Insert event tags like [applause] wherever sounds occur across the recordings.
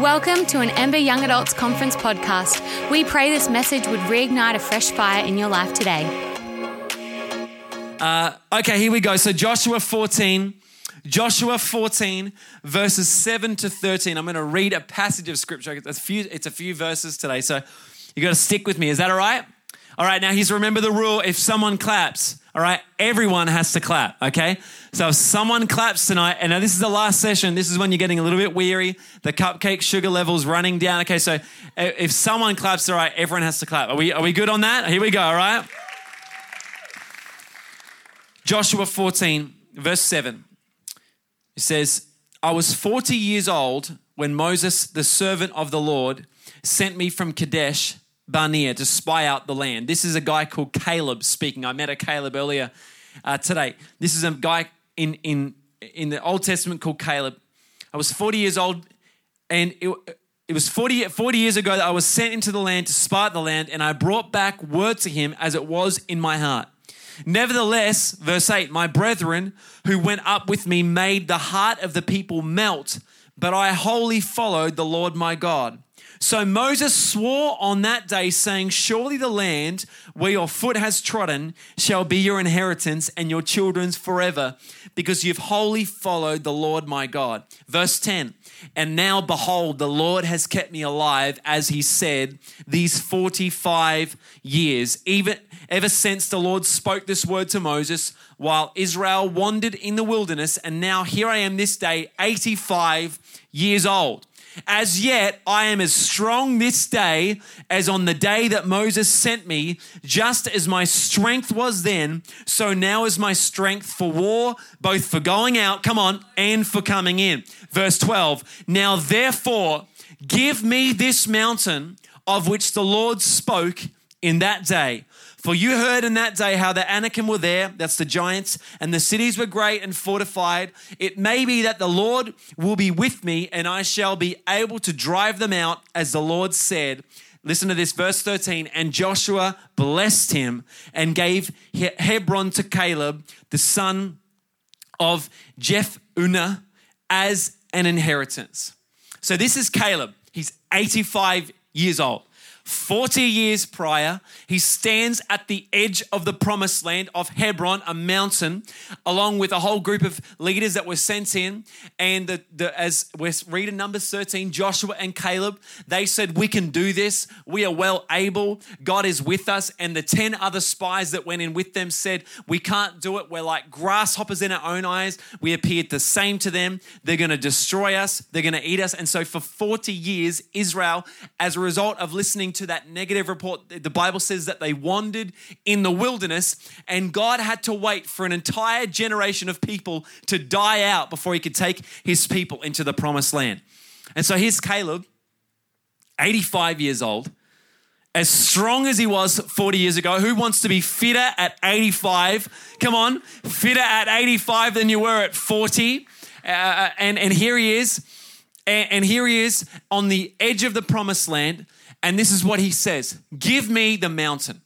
Welcome to an Ember Young Adults Conference podcast. We pray this message would reignite a fresh fire in your life today. Uh, okay, here we go. So, Joshua 14, Joshua 14, verses 7 to 13. I'm going to read a passage of scripture. It's a few, it's a few verses today, so you got to stick with me. Is that all right? All right, now he's remember the rule if someone claps, all right, everyone has to clap, okay? So if someone claps tonight, and now this is the last session, this is when you're getting a little bit weary, the cupcake sugar level's running down. Okay, so if someone claps, all right, everyone has to clap. Are we, are we good on that? Here we go, all right? Joshua 14, verse 7. It says, I was 40 years old when Moses, the servant of the Lord, sent me from Kadesh Barnea to spy out the land. This is a guy called Caleb speaking. I met a Caleb earlier uh, today. This is a guy in, in, in the Old Testament called Caleb. I was 40 years old, and it, it was 40, 40 years ago that I was sent into the land to spy the land, and I brought back word to him as it was in my heart. Nevertheless, verse 8, my brethren who went up with me made the heart of the people melt, but I wholly followed the Lord my God. So Moses swore on that day, saying, Surely the land where your foot has trodden shall be your inheritance and your children's forever, because you've wholly followed the Lord my God. Verse 10 And now behold, the Lord has kept me alive, as he said, these 45 years, even ever since the Lord spoke this word to Moses while Israel wandered in the wilderness. And now here I am this day, 85 years old. As yet, I am as strong this day as on the day that Moses sent me, just as my strength was then, so now is my strength for war, both for going out, come on, and for coming in. Verse 12 Now therefore, give me this mountain of which the Lord spoke in that day for you heard in that day how the Anakim were there, that's the giants, and the cities were great and fortified. It may be that the Lord will be with me, and I shall be able to drive them out, as the Lord said. Listen to this, verse 13. And Joshua blessed him and gave Hebron to Caleb, the son of Jephunneh, as an inheritance. So this is Caleb. He's 85 years old. 40 years prior, he stands at the edge of the promised land of Hebron, a mountain, along with a whole group of leaders that were sent in. And the, the, as we're reading Numbers 13, Joshua and Caleb, they said, We can do this. We are well able. God is with us. And the 10 other spies that went in with them said, We can't do it. We're like grasshoppers in our own eyes. We appeared the same to them. They're going to destroy us, they're going to eat us. And so for 40 years, Israel, as a result of listening to that negative report, the Bible says that they wandered in the wilderness and God had to wait for an entire generation of people to die out before he could take his people into the promised land. And so here's Caleb, 85 years old, as strong as he was 40 years ago. Who wants to be fitter at 85? Come on, fitter at 85 than you were at 40. Uh, and, and here he is. And, and here he is on the edge of the promised land and this is what he says Give me the mountain.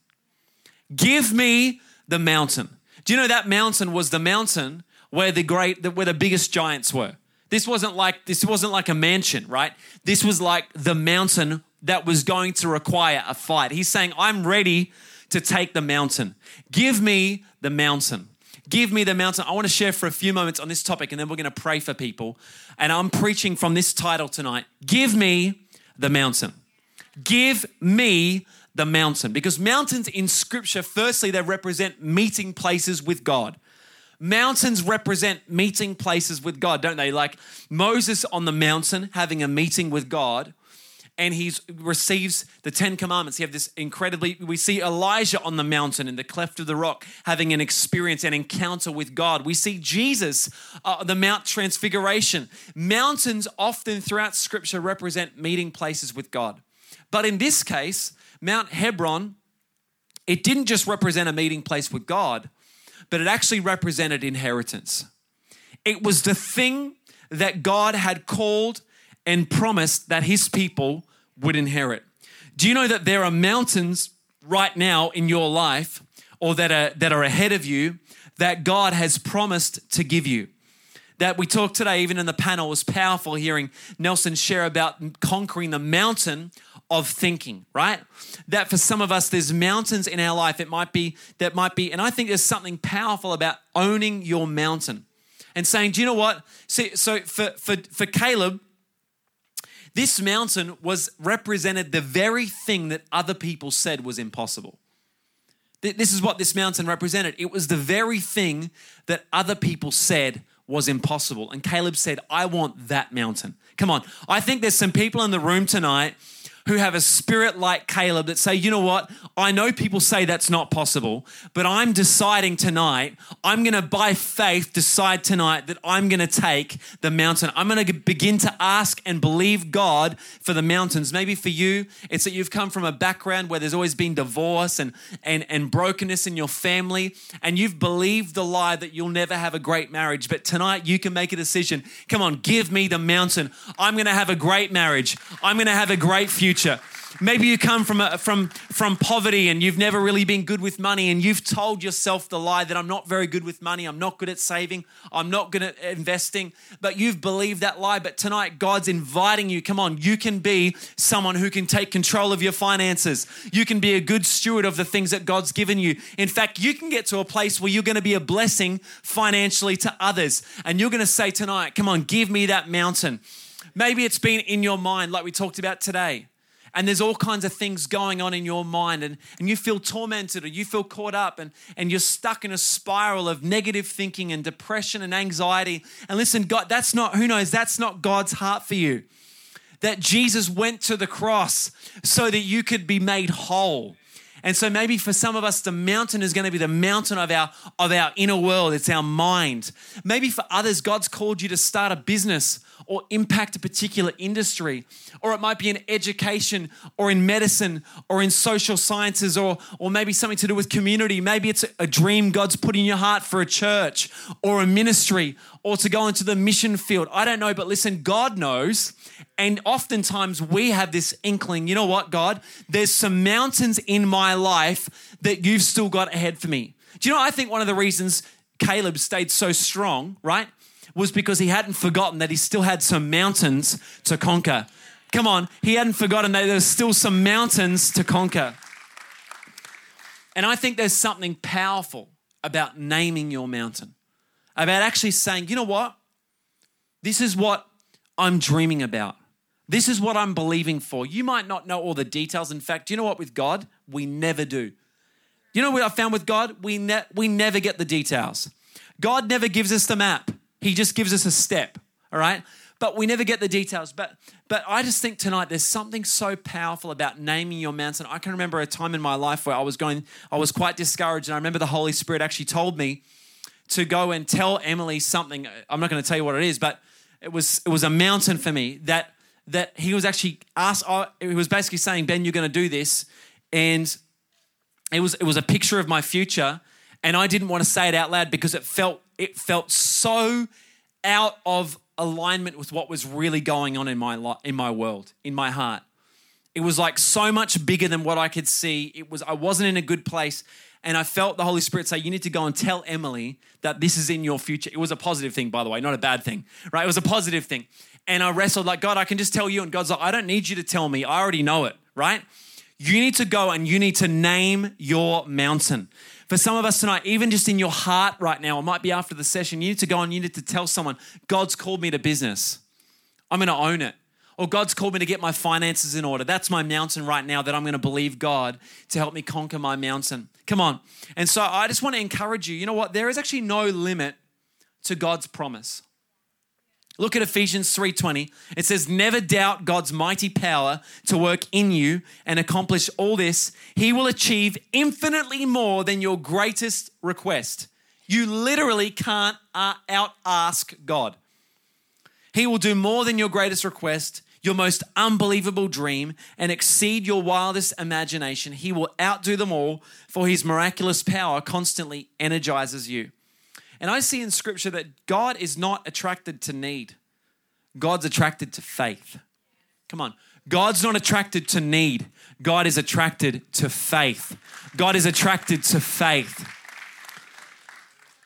Give me the mountain. Do you know that mountain was the mountain where the great, where the biggest giants were? This wasn't like this wasn't like a mansion, right? This was like the mountain that was going to require a fight. He's saying, "I'm ready to take the mountain. Give me the mountain." Give me the mountain. I want to share for a few moments on this topic and then we're going to pray for people. And I'm preaching from this title tonight Give me the mountain. Give me the mountain. Because mountains in scripture, firstly, they represent meeting places with God. Mountains represent meeting places with God, don't they? Like Moses on the mountain having a meeting with God, and he receives the Ten Commandments. You have this incredibly, we see Elijah on the mountain in the cleft of the rock having an experience, an encounter with God. We see Jesus, uh, the Mount Transfiguration. Mountains often throughout Scripture represent meeting places with God. But in this case, Mount Hebron, it didn't just represent a meeting place with God, but it actually represented inheritance. It was the thing that God had called and promised that his people would inherit. Do you know that there are mountains right now in your life or that are, that are ahead of you that God has promised to give you? that we talked today, even in the panel, was powerful hearing Nelson share about conquering the mountain of thinking, right? That for some of us, there's mountains in our life. It might be, that might be, and I think there's something powerful about owning your mountain and saying, do you know what? See, so for, for, for Caleb, this mountain was represented the very thing that other people said was impossible. This is what this mountain represented. It was the very thing that other people said was impossible. And Caleb said, I want that mountain. Come on. I think there's some people in the room tonight who have a spirit like Caleb that say, you know what? I know people say that's not possible, but I'm deciding tonight, I'm going to, by faith, decide tonight that I'm going to take the mountain. I'm going to begin to ask and believe God for the mountains. Maybe for you, it's that you've come from a background where there's always been divorce and, and, and brokenness in your family, and you've believed the lie that you'll never have a great marriage. But tonight, you can make a decision. Come on, give me the mountain. I'm going to have a great marriage. I'm going to have a great future future. Maybe you come from, a, from, from poverty and you've never really been good with money and you've told yourself the lie that I'm not very good with money, I'm not good at saving, I'm not good at investing, but you've believed that lie. But tonight, God's inviting you come on, you can be someone who can take control of your finances. You can be a good steward of the things that God's given you. In fact, you can get to a place where you're going to be a blessing financially to others. And you're going to say tonight, come on, give me that mountain. Maybe it's been in your mind, like we talked about today and there's all kinds of things going on in your mind and, and you feel tormented or you feel caught up and, and you're stuck in a spiral of negative thinking and depression and anxiety and listen god that's not who knows that's not god's heart for you that jesus went to the cross so that you could be made whole and so maybe for some of us, the mountain is going to be the mountain of our, of our inner world. It's our mind. Maybe for others, God's called you to start a business or impact a particular industry. Or it might be in education or in medicine or in social sciences or, or maybe something to do with community. Maybe it's a dream God's put in your heart for a church or a ministry or to go into the mission field. I don't know, but listen, God knows. And oftentimes we have this inkling you know what, God? There's some mountains in my life that you've still got ahead for me. Do you know, I think one of the reasons Caleb stayed so strong, right, was because he hadn't forgotten that he still had some mountains to conquer. Come on, he hadn't forgotten that there's still some mountains to conquer. And I think there's something powerful about naming your mountain about actually saying, you know what? This is what I'm dreaming about. This is what I'm believing for. You might not know all the details. In fact, you know what? With God, we never do. You know what I found with God? We, ne- we never get the details. God never gives us the map, He just gives us a step, all right? But we never get the details. But, but I just think tonight there's something so powerful about naming your mountain. I can remember a time in my life where I was going, I was quite discouraged, and I remember the Holy Spirit actually told me, to go and tell Emily something. I'm not going to tell you what it is, but it was it was a mountain for me that that he was actually asked. Oh, he was basically saying, Ben, you're going to do this, and it was it was a picture of my future, and I didn't want to say it out loud because it felt it felt so out of alignment with what was really going on in my in my world, in my heart. It was like so much bigger than what I could see. It was I wasn't in a good place. And I felt the Holy Spirit say, You need to go and tell Emily that this is in your future. It was a positive thing, by the way, not a bad thing, right? It was a positive thing. And I wrestled like, God, I can just tell you. And God's like, I don't need you to tell me. I already know it, right? You need to go and you need to name your mountain. For some of us tonight, even just in your heart right now, it might be after the session, you need to go and you need to tell someone, God's called me to business. I'm going to own it or God's called me to get my finances in order. That's my mountain right now that I'm going to believe God to help me conquer my mountain. Come on. And so I just want to encourage you. You know what? There is actually no limit to God's promise. Look at Ephesians 3:20. It says, "Never doubt God's mighty power to work in you and accomplish all this. He will achieve infinitely more than your greatest request." You literally can't uh, out ask God. He will do more than your greatest request your most unbelievable dream and exceed your wildest imagination. He will outdo them all, for his miraculous power constantly energizes you. And I see in scripture that God is not attracted to need, God's attracted to faith. Come on. God's not attracted to need, God is attracted to faith. God is attracted to faith.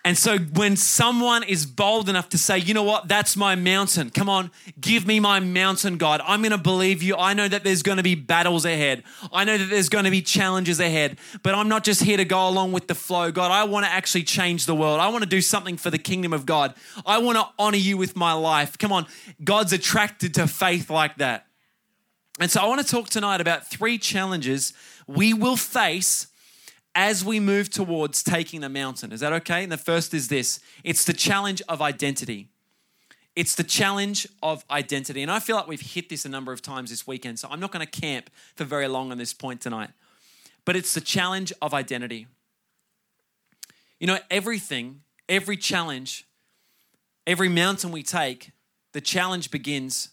And so when someone is bold enough to say, you know what, that's my mountain. Come on, give me my mountain, God. I'm going to believe you. I know that there's going to be battles ahead. I know that there's going to be challenges ahead, but I'm not just here to go along with the flow. God, I want to actually change the world. I want to do something for the kingdom of God. I want to honor you with my life. Come on, God's attracted to faith like that. And so I want to talk tonight about three challenges we will face as we move towards taking the mountain. Is that okay? And the first is this it's the challenge of identity. It's the challenge of identity. And I feel like we've hit this a number of times this weekend, so I'm not going to camp for very long on this point tonight. But it's the challenge of identity. You know, everything, every challenge, every mountain we take, the challenge begins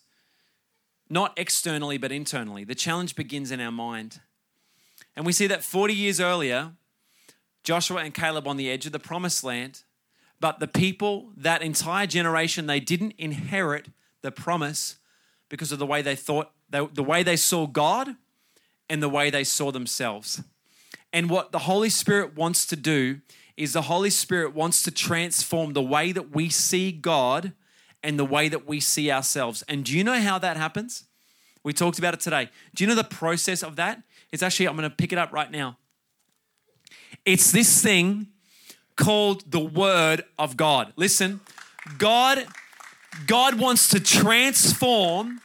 not externally, but internally. The challenge begins in our mind. And we see that 40 years earlier, Joshua and Caleb on the edge of the promised land, but the people, that entire generation, they didn't inherit the promise because of the way they thought, the way they saw God and the way they saw themselves. And what the Holy Spirit wants to do is the Holy Spirit wants to transform the way that we see God and the way that we see ourselves. And do you know how that happens? We talked about it today. Do you know the process of that? It's actually, I'm going to pick it up right now. It's this thing called the Word of God. Listen, God, God wants to transform.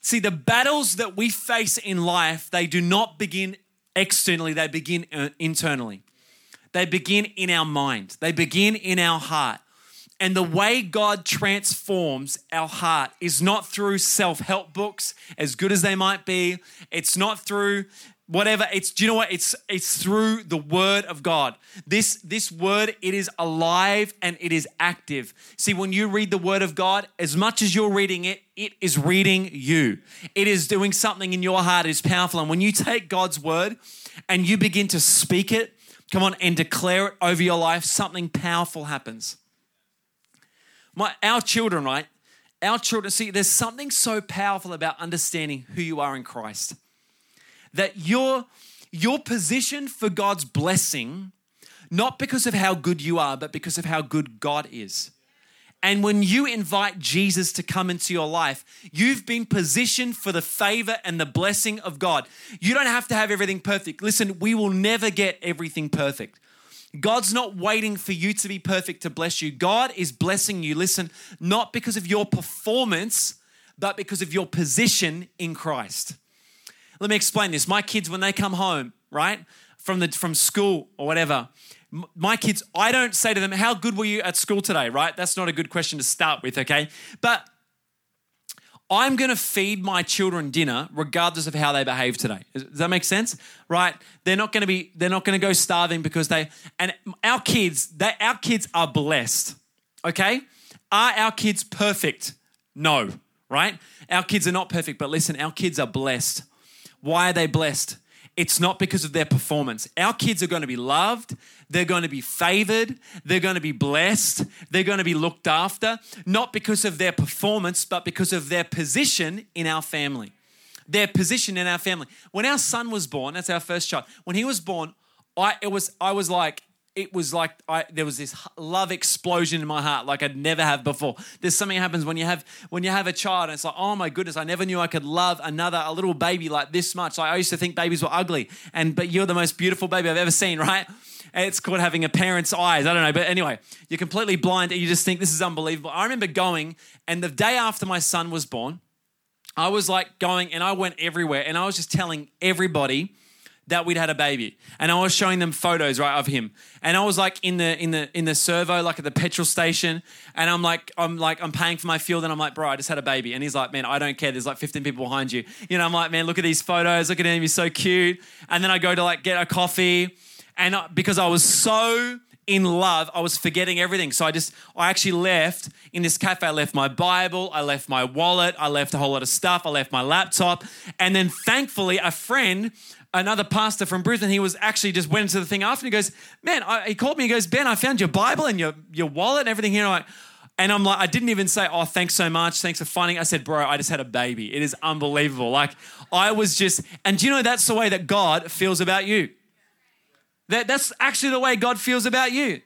See, the battles that we face in life, they do not begin externally, they begin uh, internally. They begin in our mind, they begin in our heart. And the way God transforms our heart is not through self help books, as good as they might be. It's not through whatever. It's do you know what? It's it's through the word of god. This this word it is alive and it is active. See when you read the word of god as much as you're reading it it is reading you. It is doing something in your heart. It is powerful. And when you take god's word and you begin to speak it come on and declare it over your life something powerful happens my our children right our children see there's something so powerful about understanding who you are in christ that you're, you're positioned for God's blessing, not because of how good you are, but because of how good God is. And when you invite Jesus to come into your life, you've been positioned for the favor and the blessing of God. You don't have to have everything perfect. Listen, we will never get everything perfect. God's not waiting for you to be perfect to bless you. God is blessing you, listen, not because of your performance, but because of your position in Christ. Let me explain this. My kids, when they come home, right, from the from school or whatever, my kids, I don't say to them, "How good were you at school today?" Right? That's not a good question to start with. Okay, but I'm going to feed my children dinner regardless of how they behave today. Does that make sense? Right? They're not going to be they're not going to go starving because they and our kids, they our kids are blessed. Okay? Are our kids perfect? No, right? Our kids are not perfect, but listen, our kids are blessed. Why are they blessed? It's not because of their performance. Our kids are going to be loved. They're going to be favored. They're going to be blessed. They're going to be looked after, not because of their performance, but because of their position in our family. Their position in our family. When our son was born, that's our first child. When he was born, I it was I was like it was like I, there was this love explosion in my heart like I'd never have before. There's something happens when you have when you have a child and it's like, oh my goodness, I never knew I could love another a little baby like this much. Like I used to think babies were ugly, and but you're the most beautiful baby I've ever seen, [laughs] right? It's called having a parent's eyes. I don't know, but anyway, you're completely blind and you just think this is unbelievable. I remember going, and the day after my son was born, I was like going and I went everywhere and I was just telling everybody that we'd had a baby. And i was showing them photos right of him. And i was like in the in the in the servo like at the petrol station. And i'm like i'm like i'm paying for my fuel. And i'm like bro i just had a baby. And he's like man i don't care. There's like 15 people behind you. You know i'm like man look at these photos. Look at him. He's so cute. And then i go to like get a coffee. And uh, because i was so in love, I was forgetting everything. So I just, I actually left in this cafe. I left my Bible, I left my wallet, I left a whole lot of stuff, I left my laptop. And then thankfully, a friend another pastor from Brisbane, he was actually just went into the thing after and he goes, Man, I, he called me, he goes, Ben, I found your Bible and your, your wallet and everything here. And I'm like, and I'm like, I didn't even say, oh, thanks so much. Thanks for finding. I said, bro, I just had a baby. It is unbelievable. Like, I was just, and do you know that's the way that God feels about you? That, that's actually the way God feels about you.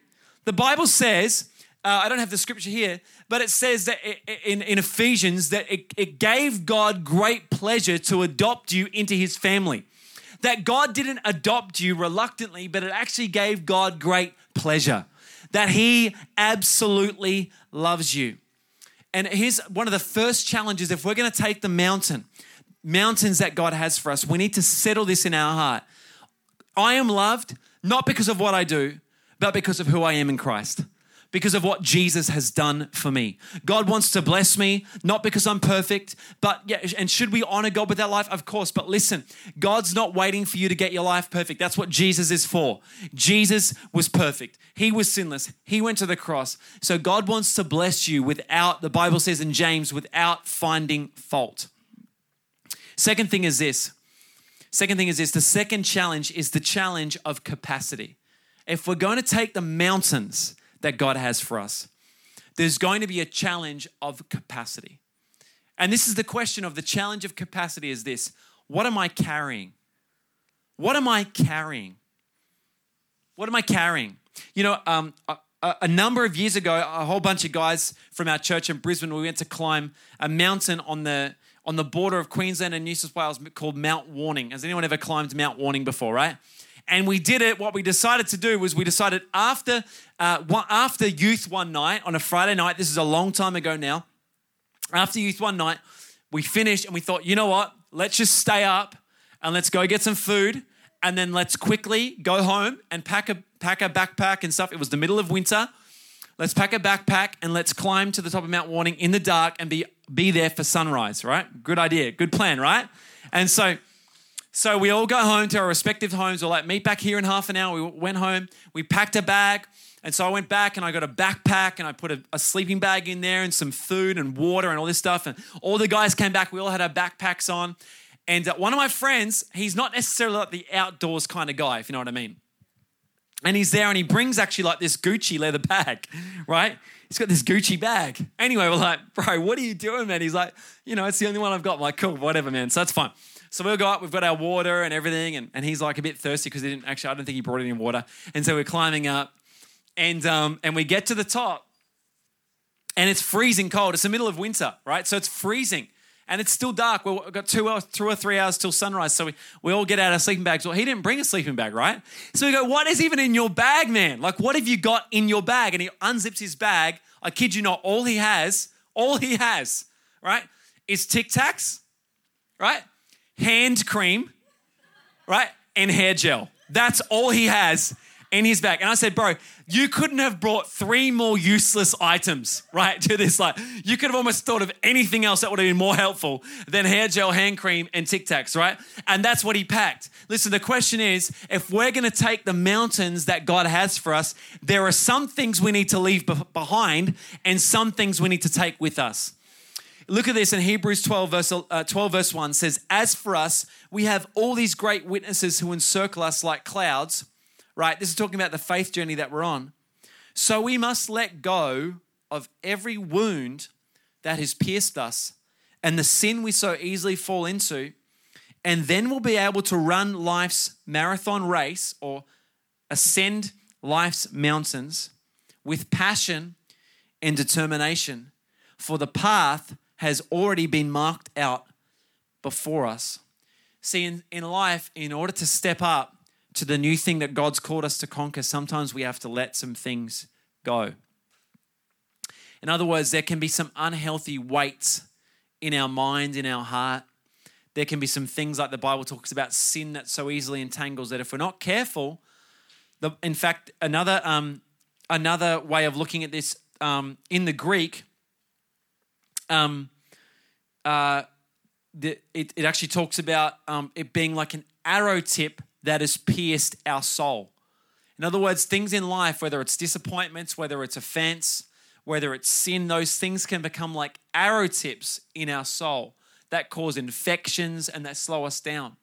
The Bible says, uh, I don't have the scripture here, but it says that in, in Ephesians that it, it gave God great pleasure to adopt you into his family. That God didn't adopt you reluctantly, but it actually gave God great pleasure. That he absolutely loves you. And here's one of the first challenges if we're going to take the mountain, mountains that God has for us, we need to settle this in our heart. I am loved not because of what I do, but because of who I am in Christ because of what Jesus has done for me. God wants to bless me, not because I'm perfect, but yeah, and should we honor God with our life? Of course, but listen, God's not waiting for you to get your life perfect. That's what Jesus is for. Jesus was perfect, He was sinless, He went to the cross. So God wants to bless you without, the Bible says in James, without finding fault. Second thing is this. Second thing is this the second challenge is the challenge of capacity. If we're going to take the mountains, that God has for us. There's going to be a challenge of capacity. And this is the question of the challenge of capacity is this What am I carrying? What am I carrying? What am I carrying? You know, um, a, a, number of years ago, a whole bunch of guys from our church in Brisbane, we went to climb a mountain on the on the border of Queensland and New South Wales called Mount Warning. Has anyone ever climbed Mount Warning before, right? And we did it. What we decided to do was we decided after uh, after youth one night on a Friday night. This is a long time ago now. After youth one night, we finished and we thought, you know what? Let's just stay up and let's go get some food and then let's quickly go home and pack a pack a backpack and stuff. It was the middle of winter. Let's pack a backpack and let's climb to the top of Mount Warning in the dark and be be there for sunrise, right? Good idea. Good plan, right? And so so we all go home to our respective homes. We're like, meet back here in half an hour. We went home. We packed a bag. And so I went back and I got a backpack and I put a, a, sleeping bag in there and some food and water and all this stuff. And all the guys came back. We all had our backpacks on. And uh, one of my friends, he's not necessarily like the outdoors kind of guy, if you know what I mean. And he's there and he brings actually like this Gucci leather bag, [laughs] right? He's got this Gucci bag. Anyway, we're like, bro, what are you doing, man? He's like, you know, it's the only one I've got. I'm like, cool, whatever, man. So that's fine. So we'll go up, we've got our water and everything, and, and he's like a bit thirsty because he didn't actually, I don't think he brought any water. And so we're climbing up, and um, and we get to the top, and it's freezing cold. It's the middle of winter, right? So it's freezing. And it's still dark. We've got two, two or three hours till sunrise. So we, we all get out our sleeping bags. Well, he didn't bring a sleeping bag, right? So we go, What is even in your bag, man? Like, what have you got in your bag? And he unzips his bag. I kid you not, all he has, all he has, right, is Tic Tacs, right? Hand cream, right? And hair gel. That's all he has in his bag. And I said, bro, you couldn't have brought three more useless items, right, to this. Like, you could have almost thought of anything else that would have been more helpful than hair gel, hand cream, and Tic Tacs, right? And that's what he packed. Listen, the question is if we're going to take the mountains that God has for us, there are some things we need to leave behind and some things we need to take with us. Look at this in Hebrews 12 verse, uh, 12, verse 1 says, As for us, we have all these great witnesses who encircle us like clouds, right? This is talking about the faith journey that we're on. So we must let go of every wound that has pierced us and the sin we so easily fall into, and then we'll be able to run life's marathon race or ascend life's mountains with passion and determination. For the path has already been marked out before us. See, in, in life, in order to step up to the new thing that God's called us to conquer, sometimes we have to let some things go. In other words, there can be some unhealthy weights in our mind, in our heart. There can be some things like the Bible talks about sin that so easily entangles that if we're not careful, the, in fact, another um, another way of looking at this um, in the Greek um, uh, the, it, it actually talks about um, it being like an arrow tip that has pierced our soul. In other words, things in life, whether it's disappointments, whether it's offense, whether it's sin, those things can become like arrow tips in our soul that cause infections and that slow us down.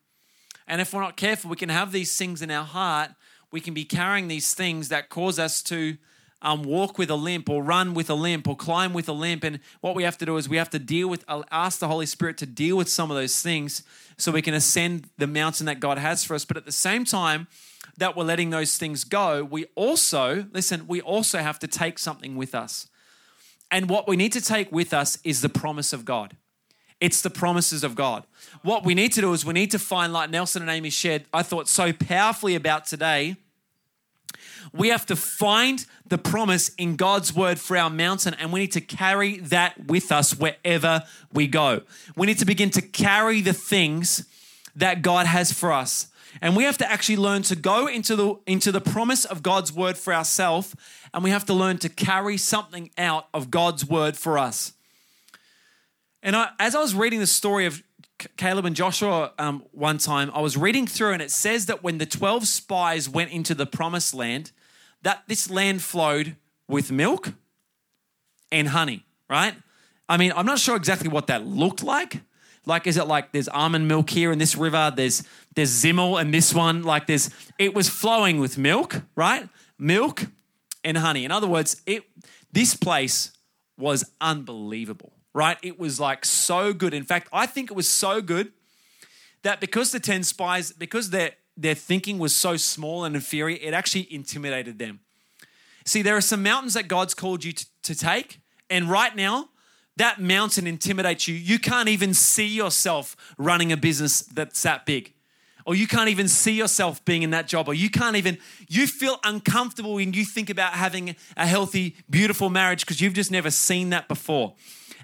And if we're not careful, we can have these things in our heart. We can be carrying these things that cause us to um, walk with a limp or run with a limp or climb with a limp. And what we have to do is we have to deal with, uh, ask the Holy Spirit to deal with some of those things so we can ascend the mountain that God has for us. But at the same time that we're letting those things go, we also, listen, we also have to take something with us. And what we need to take with us is the promise of God. It's the promises of God. What we need to do is we need to find, like Nelson and Amy shared, I thought so powerfully about today. We have to find the promise in God's word for our mountain, and we need to carry that with us wherever we go. We need to begin to carry the things that God has for us. And we have to actually learn to go into the, into the promise of God's word for ourselves, and we have to learn to carry something out of God's word for us. And I, as I was reading the story of Caleb and Joshua um, one time, I was reading through, and it says that when the 12 spies went into the promised land, that this land flowed with milk and honey, right? I mean, I'm not sure exactly what that looked like. Like, is it like there's almond milk here in this river? There's there's Zimmel and this one. Like, there's it was flowing with milk, right? Milk and honey. In other words, it this place was unbelievable right? It was like so good. In fact, I think it was so good that because the 10 spies, because their, their thinking was so small and inferior, it actually intimidated them. See, there are some mountains that God's called you to, to take, and right now, that mountain intimidates you. You can't even see yourself running a business that's that big. Or you can't even see yourself being in that job, or you can't even, you feel uncomfortable when you think about having a healthy, beautiful marriage because you've just never seen that before.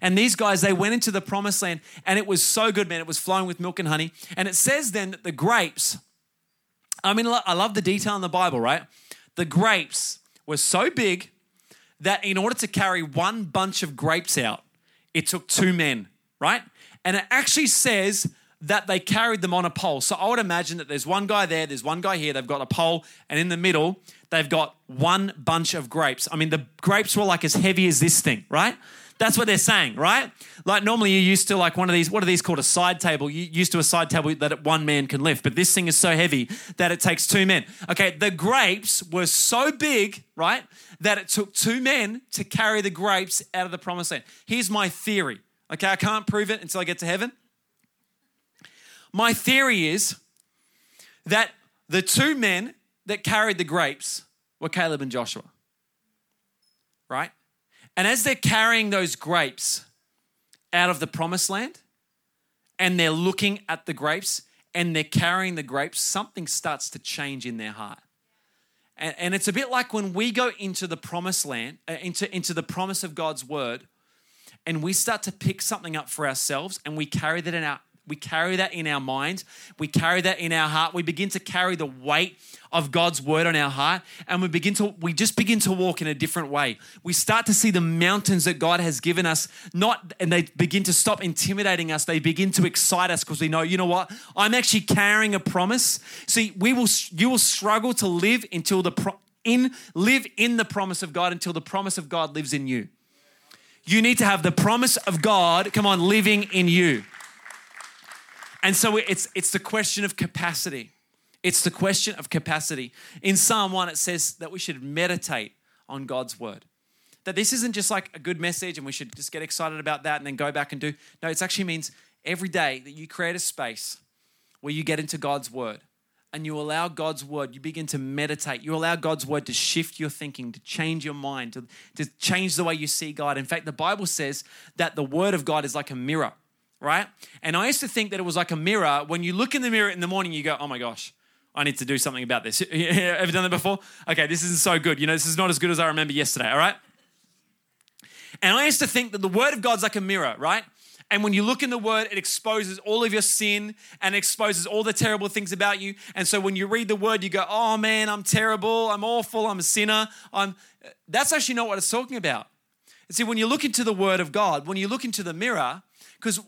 And these guys, they went into the promised land and it was so good, man. It was flowing with milk and honey. And it says then that the grapes, I mean, I love the detail in the Bible, right? The grapes were so big that in order to carry one bunch of grapes out, it took two men, right? And it actually says that they carried them on a pole. So I would imagine that there's one guy there, there's one guy here, they've got a pole, and in the middle, they've got one bunch of grapes. I mean, the grapes were like as heavy as this thing, right? That's what they're saying, right? Like normally you're used to like one of these, what are these called? A side table. You're used to a side table that one man can lift, but this thing is so heavy that it takes two men. Okay, the grapes were so big, right, that it took two men to carry the grapes out of the promised land. Here's my theory. Okay, I can't prove it until I get to heaven. My theory is that the two men that carried the grapes were Caleb and Joshua. Right? And as they're carrying those grapes out of the promised land and they're looking at the grapes and they're carrying the grapes, something starts to change in their heart. And, and it's a bit like when we go into the promised land, uh, into, into the promise of God's word, and we start to pick something up for ourselves and we carry that in our we carry that in our mind. We carry that in our heart. We begin to carry the weight of God's word on our heart and we begin to we just begin to walk in a different way. We start to see the mountains that God has given us not and they begin to stop intimidating us. They begin to excite us because we know, you know what? I'm actually carrying a promise. See, we will you will struggle to live until the pro, in live in the promise of God until the promise of God lives in you. You need to have the promise of God, come on, living in you. And so it's, it's the question of capacity. It's the question of capacity. In Psalm 1, it says that we should meditate on God's word. That this isn't just like a good message and we should just get excited about that and then go back and do. No, it actually means every day that you create a space where you get into God's word and you allow God's word, you begin to meditate. You allow God's word to shift your thinking, to change your mind, to, to change the way you see God. In fact, the Bible says that the word of God is like a mirror right? And I used to think that it was like a mirror. When you look in the mirror in the morning, you go, oh my gosh, I need to do something about this. [laughs] Ever done that before? Okay, this isn't so good. You know, this is not as good as I remember yesterday, all right? And I used to think that the word of God's like a mirror, right? And when you look in the word, it exposes all of your sin and exposes all the terrible things about you. And so when you read the word, you go, oh man, I'm terrible. I'm awful. I'm a sinner. I'm... That's actually not what it's talking about. see, when you look into the word of God, when you look into the mirror, because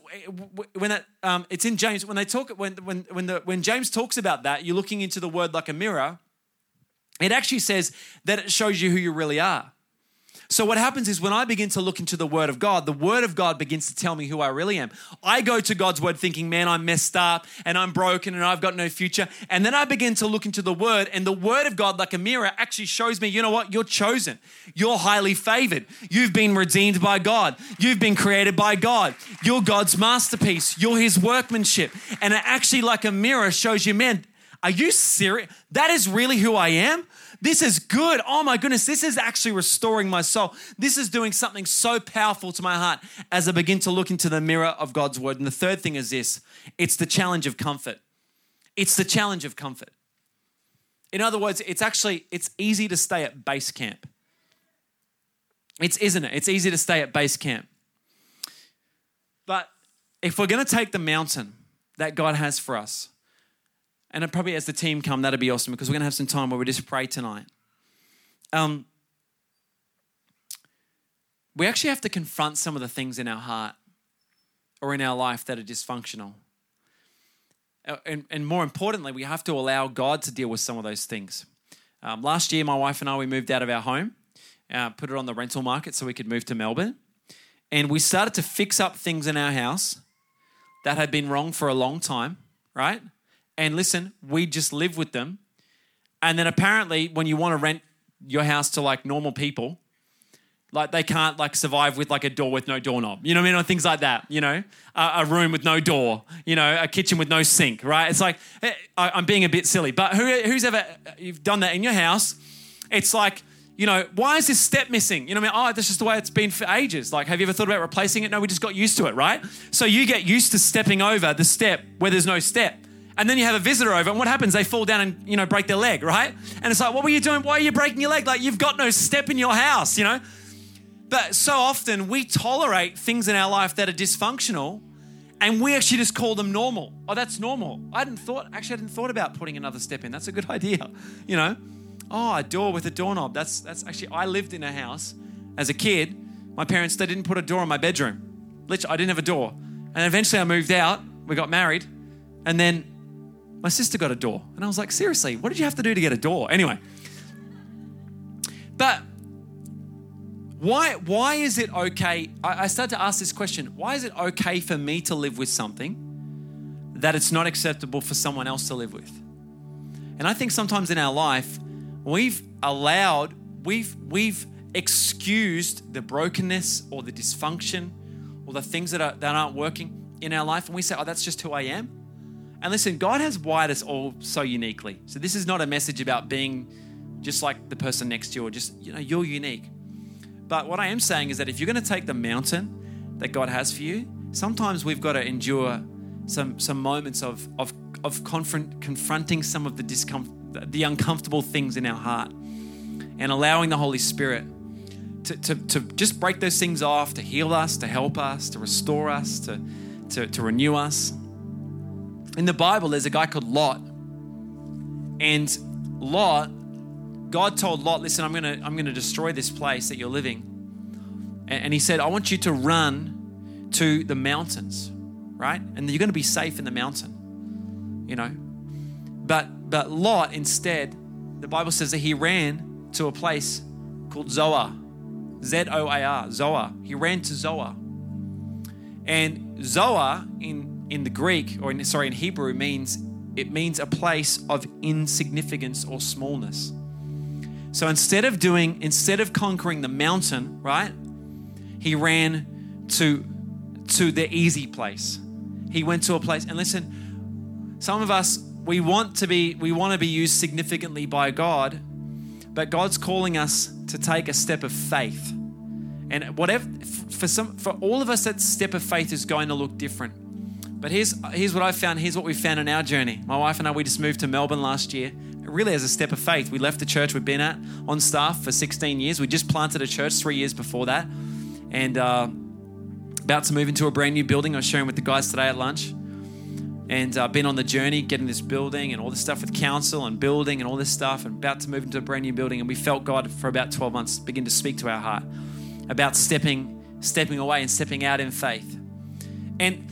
when it, um, it's in James, when they talk, when when when the when James talks about that, you're looking into the word like a mirror. It actually says that it shows you who you really are. So, what happens is when I begin to look into the Word of God, the Word of God begins to tell me who I really am. I go to God's Word thinking, man, I'm messed up and I'm broken and I've got no future. And then I begin to look into the Word, and the Word of God, like a mirror, actually shows me, you know what? You're chosen. You're highly favored. You've been redeemed by God. You've been created by God. You're God's masterpiece. You're His workmanship. And it actually, like a mirror, shows you, man, are you serious? That is really who I am? This is good. Oh my goodness, this is actually restoring my soul. This is doing something so powerful to my heart as I begin to look into the mirror of God's word. And the third thing is this it's the challenge of comfort. It's the challenge of comfort. In other words, it's actually it's easy to stay at base camp. It's isn't it? It's easy to stay at base camp. But if we're going to take the mountain that God has for us, and probably as the team come, that'd be awesome because we're going to have some time where we just pray tonight. Um, we actually have to confront some of the things in our heart or in our life that are dysfunctional. Uh, and, and more importantly, we have to allow God to deal with some of those things. Um, last year, my wife and I, we moved out of our home, uh, put it on the rental market so we could move to Melbourne. And we started to fix up things in our house that had been wrong for a long time, right? And listen, we just live with them. And then apparently, when you want to rent your house to like normal people, like they can't like survive with like a door with no doorknob, you know what I mean, or things like that. You know, a room with no door, you know, a kitchen with no sink, right? It's like eh, I'm being a bit silly, but who, who's ever you've done that in your house? It's like you know, why is this step missing? You know, what I mean, oh, that's just the way it's been for ages. Like, have you ever thought about replacing it? No, we just got used to it, right? So you get used to stepping over the step where there's no step and then you have a visitor over, and what happens? They fall down and you know break their leg, right? And it's like, what were you doing? Why are you breaking your leg? Like you've got no step in your house, you know. But so often we tolerate things in our life that are dysfunctional, and we actually just call them normal. Oh, that's normal. I hadn't thought. Actually, I hadn't thought about putting another step in. That's a good [laughs] idea, you know. Oh, a door with a doorknob. That's that's actually. I lived in a house as a kid. My parents they didn't put a door in my bedroom. Literally, I didn't have a door. And eventually, I moved out. We got married, and then my sister got a door. And I was like, seriously, what did you have to do to get a door? Anyway. But why, why is it okay? I, I started to ask this question why is it okay for me to live with something that it's not acceptable for someone else to live with? And I think sometimes in our life, we've allowed, we've, we've excused the brokenness or the dysfunction or the things that, are, that aren't working in our life. And we say, oh, that's just who I am. And listen, God has wired us all so uniquely. So this is not a message about being just like the person next to you or just, you know, you're unique. But what I am saying is that if you're going to take the mountain that God has for you, sometimes we've got to endure some some moments of of of confront, confronting some of the discomfort, the uncomfortable things in our heart, and allowing the Holy Spirit to, to, to just break those things off, to heal us, to help us, to restore us, to, to, to renew us in the Bible, there's a guy called Lot. And Lot, God told Lot, listen, I'm gonna, I'm gonna destroy this place that you're living. And, and he said, I want you to run to the mountains, right? And you're gonna be safe in the mountain, you know. But but Lot instead, the Bible says that he ran to a place called Zoar. Z-O-A-R, Zoar. He ran to Zoar. And Zoar in in the Greek, or in, sorry, in Hebrew, means it means a place of insignificance or smallness. So instead of doing, instead of conquering the mountain, right, he ran to to the easy place. He went to a place, and listen, some of us we want to be we want to be used significantly by God, but God's calling us to take a step of faith. And whatever for some for all of us that step of faith is going to look different. But here's, here's what I found. Here's what we found in our journey. My wife and I, we just moved to Melbourne last year. Really, as a step of faith, we left the church we'd been at on staff for 16 years. We just planted a church three years before that. And uh, about to move into a brand new building. I was sharing with the guys today at lunch. And uh, been on the journey getting this building and all this stuff with council and building and all this stuff. And about to move into a brand new building. And we felt God for about 12 months begin to speak to our heart about stepping, stepping away and stepping out in faith. And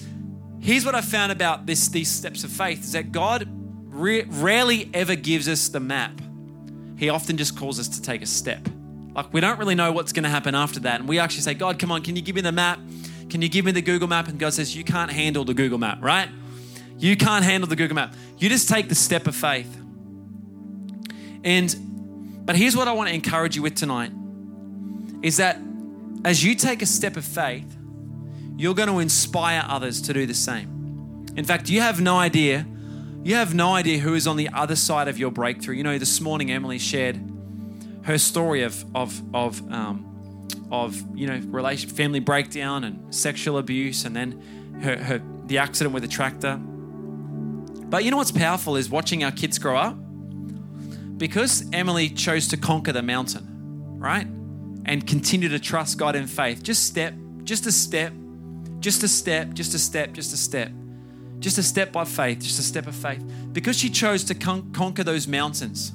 Here's what I found about this, these steps of faith is that God rarely ever gives us the map. He often just calls us to take a step. Like Like, we don't really know what's going to happen after that. And we actually say, God, come on, can you give me the map? Can you give me the Google map? And God says, You can't handle the Google map, right? You can't handle the Google map. You just take the step of faith. And, but here's what I want to encourage you with tonight is that as you take a step of faith, you're going to inspire others to do the same. In fact, you have no idea. You have no idea who is on the other side of your breakthrough. You know, this morning Emily shared her story of of of um, of you know relation, family breakdown and sexual abuse, and then her, her the accident with the tractor. But you know what's powerful is watching our kids grow up. Because Emily chose to conquer the mountain, right? And continue to trust God in faith. Just step, just a step, just a step, just a step, just a step. Just a step by faith, just a step of faith. Because she chose to con- conquer those mountains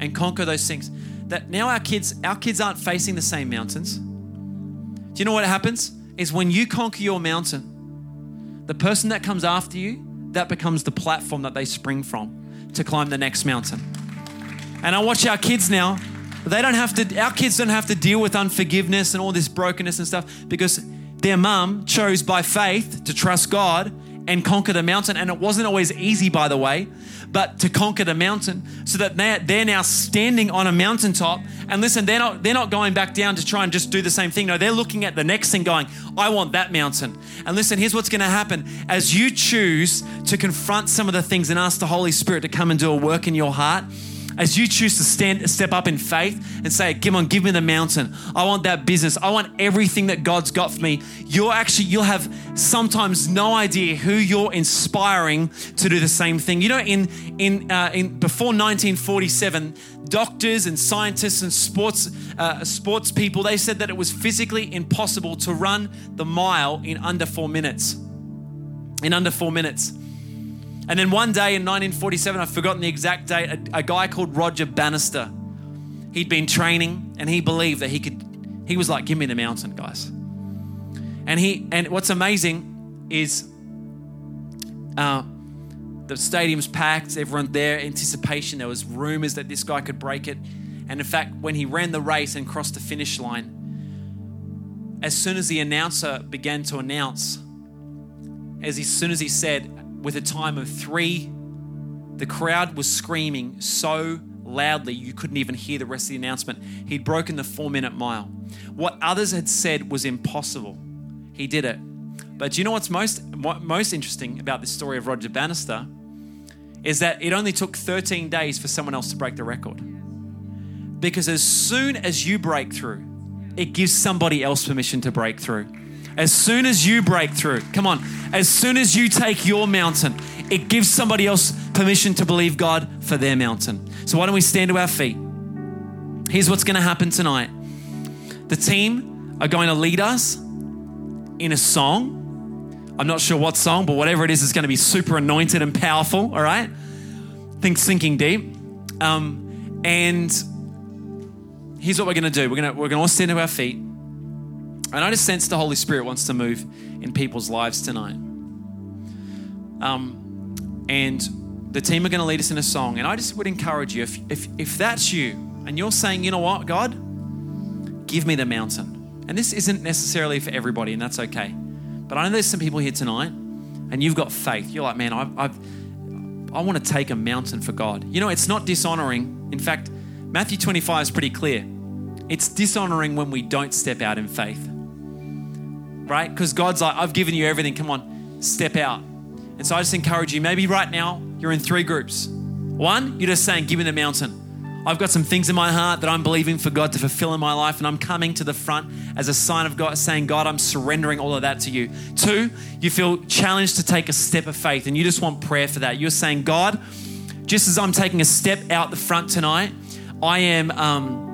and conquer those things, that now our kids, our kids aren't facing the same mountains. Do you know what happens? Is when you conquer your mountain, the person that comes after you, that becomes the platform that they spring from to climb the next mountain. And I watch our kids now, they don't have to, our kids don't have to deal with unforgiveness and all this brokenness and stuff because their mum chose by faith to trust God and conquer the mountain. And it wasn't always easy, by the way, but to conquer the mountain so that they're now standing on a mountaintop. And listen, they're not, they're not going back down to try and just do the same thing. No, they're looking at the next thing going, I want that mountain. And listen, here's what's going to happen. As you choose to confront some of the things and ask the Holy Spirit to come and do a work in your heart, as you choose to stand step up in faith and say come on give me the mountain. I want that business. I want everything that god's got for me. You're actually you'll have sometimes no idea who you're inspiring to do the same thing. You know in in, uh, in before 1947 doctors and scientists and sports uh, sports people they said that it was physically impossible to run the mile in under four minutes. In under four minutes and then one day in 1947, I've forgotten the exact date, a, a, guy called Roger Bannister, he'd been training and he believed that he could, he was like, give me the mountain, guys. And he, and what's amazing is uh, the stadium's packed, everyone there, anticipation. There was rumors that this guy could break it. And in fact, when he ran the race and crossed the finish line, as soon as the announcer began to announce, as, soon as he said, with a time of three. The crowd was screaming so loudly you couldn't even hear the rest of the announcement. He'd broken the four minute mile. What others had said was impossible. He did it. But do you know what's most, what, most interesting about this story of Roger Bannister? Is that it only took 13 days for someone else to break the record. Because as soon as you break through, it gives somebody else permission to break through. As soon as you break through, come on, as soon as you take your mountain, it gives somebody else permission to believe God for their mountain. So why don't we stand to our feet? Here's what's going to happen tonight the team are going to lead us in a song. I'm not sure what song, but whatever it is, is going to be super anointed and powerful, all right? Think sinking deep. Um, and here's what we're going to do we're going to, we're going to all stand to our feet. And I just sense the Holy Spirit wants to move in people's lives tonight. Um, and the team are going to lead us in a song. And I just would encourage you if, if, if that's you and you're saying, you know what, God, give me the mountain. And this isn't necessarily for everybody, and that's okay. But I know there's some people here tonight and you've got faith. You're like, man, I've, I've I want to take a mountain for God. You know, it's not dishonoring. In fact, Matthew 25 is pretty clear. It's dishonoring when we don't step out in faith right? Because God's like, I've given you everything. Come on, step out. And so I just encourage you, maybe right now you're in three groups. One, you're just saying, give me the mountain. I've got some things in my heart that I'm believing for God to fulfill in my life, and I'm coming to the front as a sign of God, saying, God, I'm surrendering all of that to you. Two, you feel challenged to take a step of faith, and you just want prayer for that. You're saying, God, just as I'm taking a step out the front tonight, I am. Um,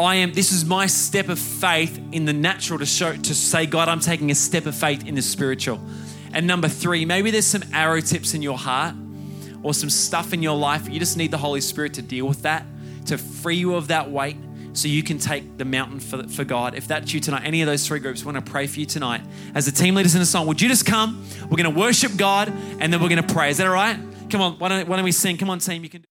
I am, this is my step of faith in the natural to show, to say, God, I'm taking a step of faith in the spiritual. And number three, maybe there's some arrow tips in your heart or some stuff in your life. You just need the Holy Spirit to deal with that, to free you of that weight so you can take the mountain for, for God. If that's you tonight, any of those three groups, we want to pray for you tonight. As the team leaders in the song, would you just come? We're going to worship God and then we're going to pray. Is that all right? Come on, why don't, why don't we sing? Come on, team, you can